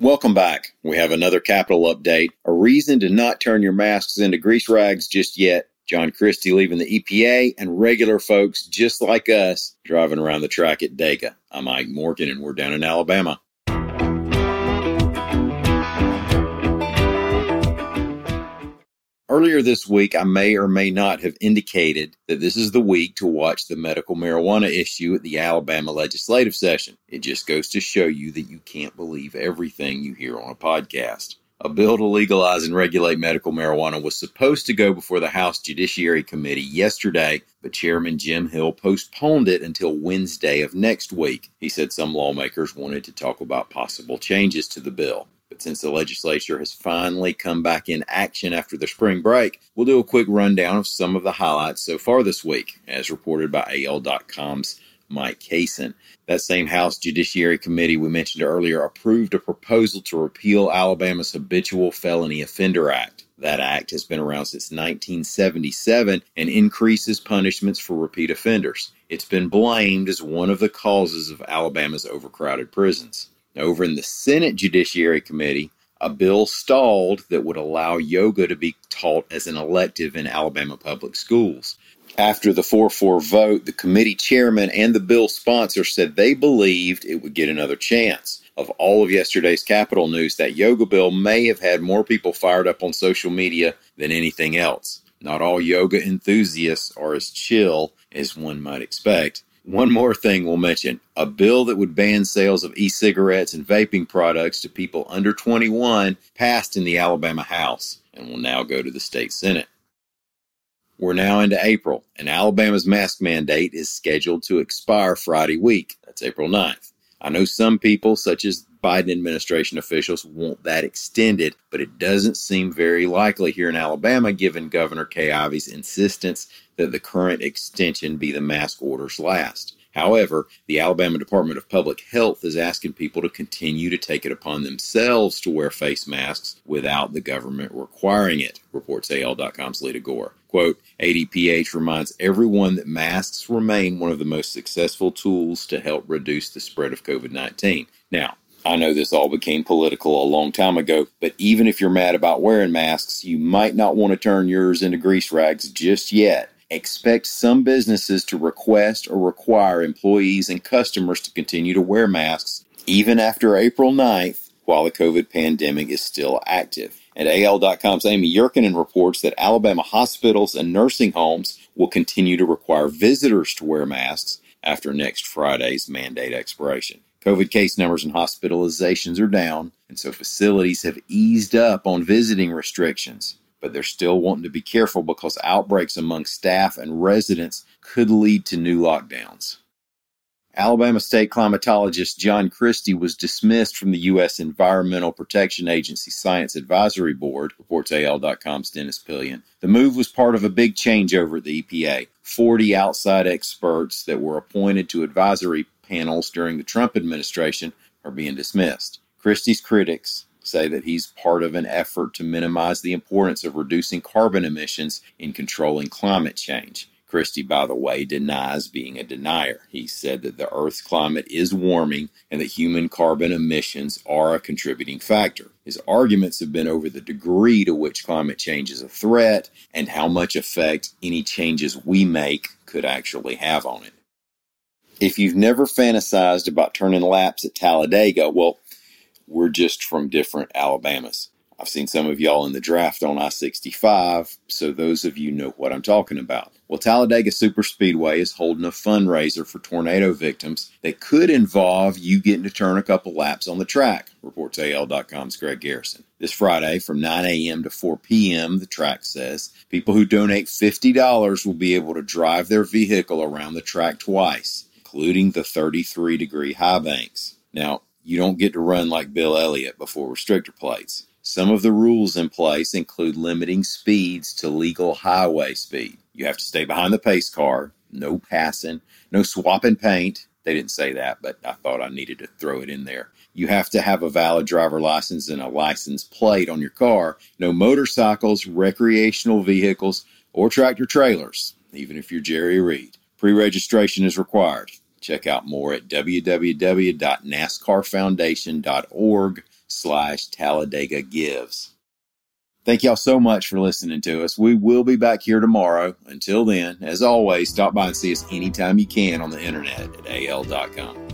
Welcome back. We have another capital update. A reason to not turn your masks into grease rags just yet. John Christy leaving the EPA and regular folks just like us driving around the track at Dega. I'm Ike Morgan and we're down in Alabama. Earlier this week, I may or may not have indicated that this is the week to watch the medical marijuana issue at the Alabama legislative session. It just goes to show you that you can't believe everything you hear on a podcast. A bill to legalize and regulate medical marijuana was supposed to go before the House Judiciary Committee yesterday, but Chairman Jim Hill postponed it until Wednesday of next week. He said some lawmakers wanted to talk about possible changes to the bill. Since the legislature has finally come back in action after the spring break, we'll do a quick rundown of some of the highlights so far this week, as reported by AL.com's Mike Cason. That same House Judiciary Committee we mentioned earlier approved a proposal to repeal Alabama's Habitual Felony Offender Act. That act has been around since 1977 and increases punishments for repeat offenders. It's been blamed as one of the causes of Alabama's overcrowded prisons. Over in the Senate Judiciary Committee, a bill stalled that would allow yoga to be taught as an elective in Alabama public schools. After the 4 4 vote, the committee chairman and the bill sponsor said they believed it would get another chance. Of all of yesterday's Capitol news, that yoga bill may have had more people fired up on social media than anything else. Not all yoga enthusiasts are as chill as one might expect. One more thing we'll mention a bill that would ban sales of e cigarettes and vaping products to people under 21 passed in the Alabama House and will now go to the state Senate. We're now into April, and Alabama's mask mandate is scheduled to expire Friday week. That's April 9th. I know some people, such as Biden administration officials, want that extended, but it doesn't seem very likely here in Alabama given Governor Kay Ivey's insistence that the current extension be the mask orders last. However, the Alabama Department of Public Health is asking people to continue to take it upon themselves to wear face masks without the government requiring it, reports AL.com's Leada Gore. Quote, ADPH reminds everyone that masks remain one of the most successful tools to help reduce the spread of COVID 19. Now, I know this all became political a long time ago, but even if you're mad about wearing masks, you might not want to turn yours into grease rags just yet expect some businesses to request or require employees and customers to continue to wear masks even after April 9th while the COVID pandemic is still active. And AL.com's Amy Yurkanin reports that Alabama hospitals and nursing homes will continue to require visitors to wear masks after next Friday's mandate expiration. COVID case numbers and hospitalizations are down, and so facilities have eased up on visiting restrictions but they're still wanting to be careful because outbreaks among staff and residents could lead to new lockdowns. Alabama state climatologist John Christy was dismissed from the U.S. Environmental Protection Agency Science Advisory Board, reports AL.com's Dennis Pillion. The move was part of a big changeover at the EPA. 40 outside experts that were appointed to advisory panels during the Trump administration are being dismissed. Christy's critics say that he's part of an effort to minimize the importance of reducing carbon emissions in controlling climate change. Christy, by the way, denies being a denier. He said that the Earth's climate is warming and that human carbon emissions are a contributing factor. His arguments have been over the degree to which climate change is a threat and how much effect any changes we make could actually have on it. If you've never fantasized about turning laps at Talladega, well, we're just from different Alabamas. I've seen some of y'all in the draft on I 65, so those of you know what I'm talking about. Well, Talladega Super Speedway is holding a fundraiser for tornado victims that could involve you getting to turn a couple laps on the track, reports AL.com's Greg Garrison. This Friday from 9 a.m. to 4 p.m., the track says, people who donate $50 will be able to drive their vehicle around the track twice, including the 33 degree high banks. Now, you don't get to run like Bill Elliott before restrictor plates. Some of the rules in place include limiting speeds to legal highway speed. You have to stay behind the pace car, no passing, no swapping paint. They didn't say that, but I thought I needed to throw it in there. You have to have a valid driver license and a license plate on your car. No motorcycles, recreational vehicles, or tractor trailers, even if you're Jerry Reed. Pre registration is required. Check out more at www.nascarfoundation.org slash Talladega Gives. Thank y'all so much for listening to us. We will be back here tomorrow. Until then, as always, stop by and see us anytime you can on the internet at al.com.